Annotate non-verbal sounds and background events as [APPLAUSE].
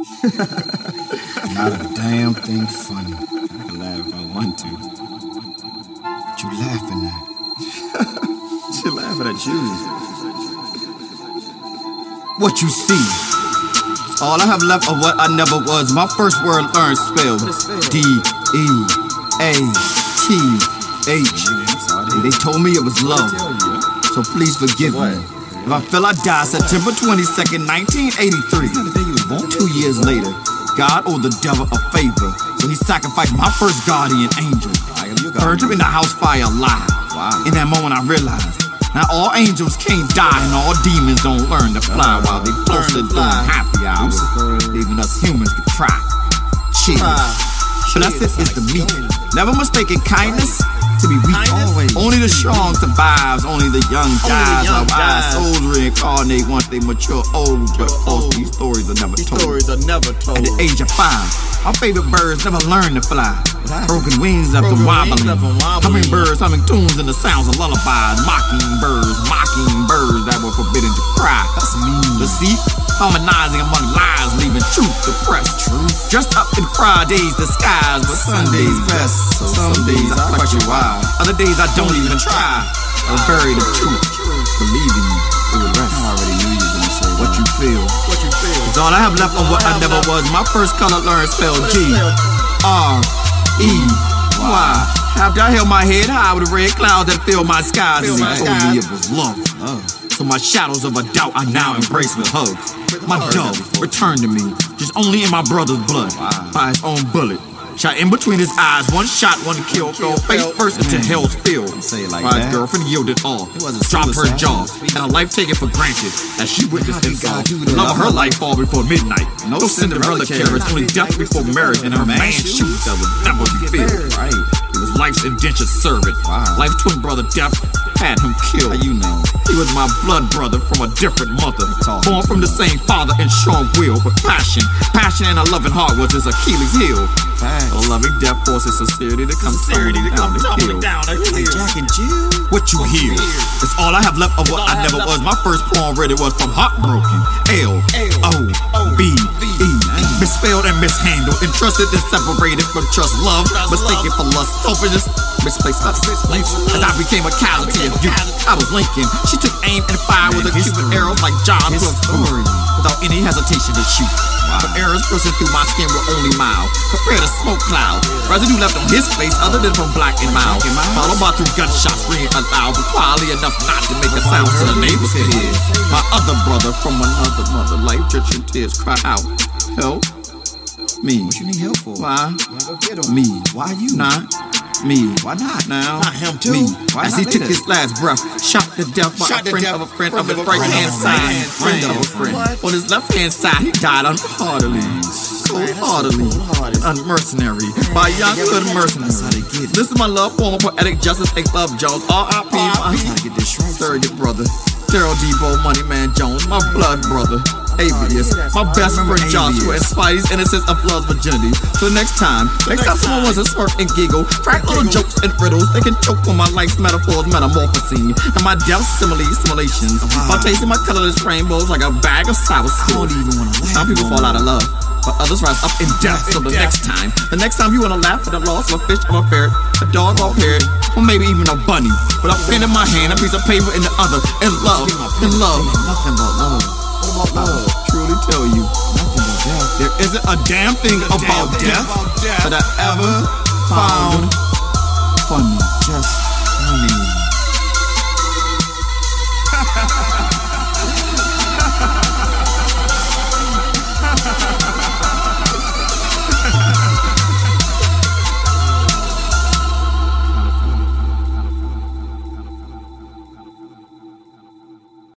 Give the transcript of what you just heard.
Not a damn thing funny. I can laugh if I want to. What you laughing at? [LAUGHS] She laughing at you. What you see? All I have left of what I never was. My first word learned spelled D E A T H. And they told me it was love. So please forgive me. If I feel I die September 22nd, 1983. Two years later, God owed the devil a favor. So he sacrificed my first guardian angel. Burned him in the house fire alive. In that moment I realized. Now all angels can't die and all demons don't learn to fly while they posted during happy hours. Even us humans can try. Cheers. Blessed is the meek. Never mistaken kindness to be weak. Always. Only the strong survives. Only the young dies. While I dies. souls reincarnate once they mature old. But most these stories are never These told. stories are never told. At the age of five, our favorite birds never learned to fly. Broken wings left them wobbling. wings left 'em wobbling. Humming birds, humming tunes and the sounds of lullabies. Mocking birds, mocking birds that were forbidden to cry. That's me. Deceit, harmonizing among leaving truth depressed. Truth. Dressed up in Friday's disguise, but Sunday's best. So some days I question why. Other days I don't even try. I bury the truth, believing it will rest. I already knew you were gonna say What you feel. What you feel? It's all I have left of what I never was. My first color learned spelled G R E Y. After I held my head high with the red clouds that filled my skies, and told me it was love. So my shadows of a doubt I now embrace with hugs. My dove returned to me, just only in my brother's blood, by his own bullet. Shot in between his eyes, one shot, one kill, fell face first into hell's field. say it like his that. girlfriend yielded all, dropped her jaw, and a life taken for granted as she witnessed and saw God do the love of her life fall before midnight. No, No Cinderella Cinderella carriage, only death before marriage, and her man shoes that would never be filled. Right. He was life's indentured servant. Wow. Life's twin brother Death had him killed. How you know? He was my blood brother from a different mother. Born from the same father and strong will, but passion, passion and a loving heart was his Achilles heel. Facts. A loving death forces sincerity to come to tumbling down the hill. Like Jack and Jill. What you hear is all I have left of what I never was. My first poem it was from Heartbroken. L O and mishandled, entrusted and separated from trust, love, mistaken for lust, selfishness, misplaced lust. As I became a casualty of youth, I was Lincoln. She took aim and fired with a Cuban arrow like John Wilkes without any hesitation to shoot. But arrows piercing through my skin were only mild, compared to smoke cloud. Residue left on his face, other than from black and mild. Followed by two gunshots ringing aloud, but quietly enough not to make a sound so the neighbors could hear. My other brother from another mother, life dripping tears, cry out, help me. What you need help for? Why? Go get 'em. Me. Why you? Not me. Why not? Now, Not him too. Me. Why As he took his last breath, shot to death by Shot a friend of a friend of his right hand side. friend. Of a friend. What? On his left hand side, he died unheartedly. Cold heartedly. cold-hearted. Unmercenary. By young good mercenary. That's how they get. This is my love former poetic justice A. Love Jones. R.I.P. I'm my trying to get this straight. surrogate brother. Daryl Debo, Money Man Jones, my blood brother. Avius, my best friend Joshua, and. Spidey's innocence of love's virginity. So next time, next time someone wants to smirk and giggle, crack little jokes and riddles, they can choke on my life's metaphors, metamorphosing, and my death similes, simulations. While tasting my colorless rainbows like a bag of sour I don't soup. even wanna laugh. Some people fall out of love, but others rise up in death. So the next time, the next time you wanna laugh at the loss of a fish or a ferret, a dog or a parrot, or maybe even a bunny, with a pen in my hand, a piece of paper in the other, and love, and love. Nothing but love. What about love? Truly tell you, nothing death. There isn't a damn thing a about, damn death thing about death that I ever found funny. Just funny.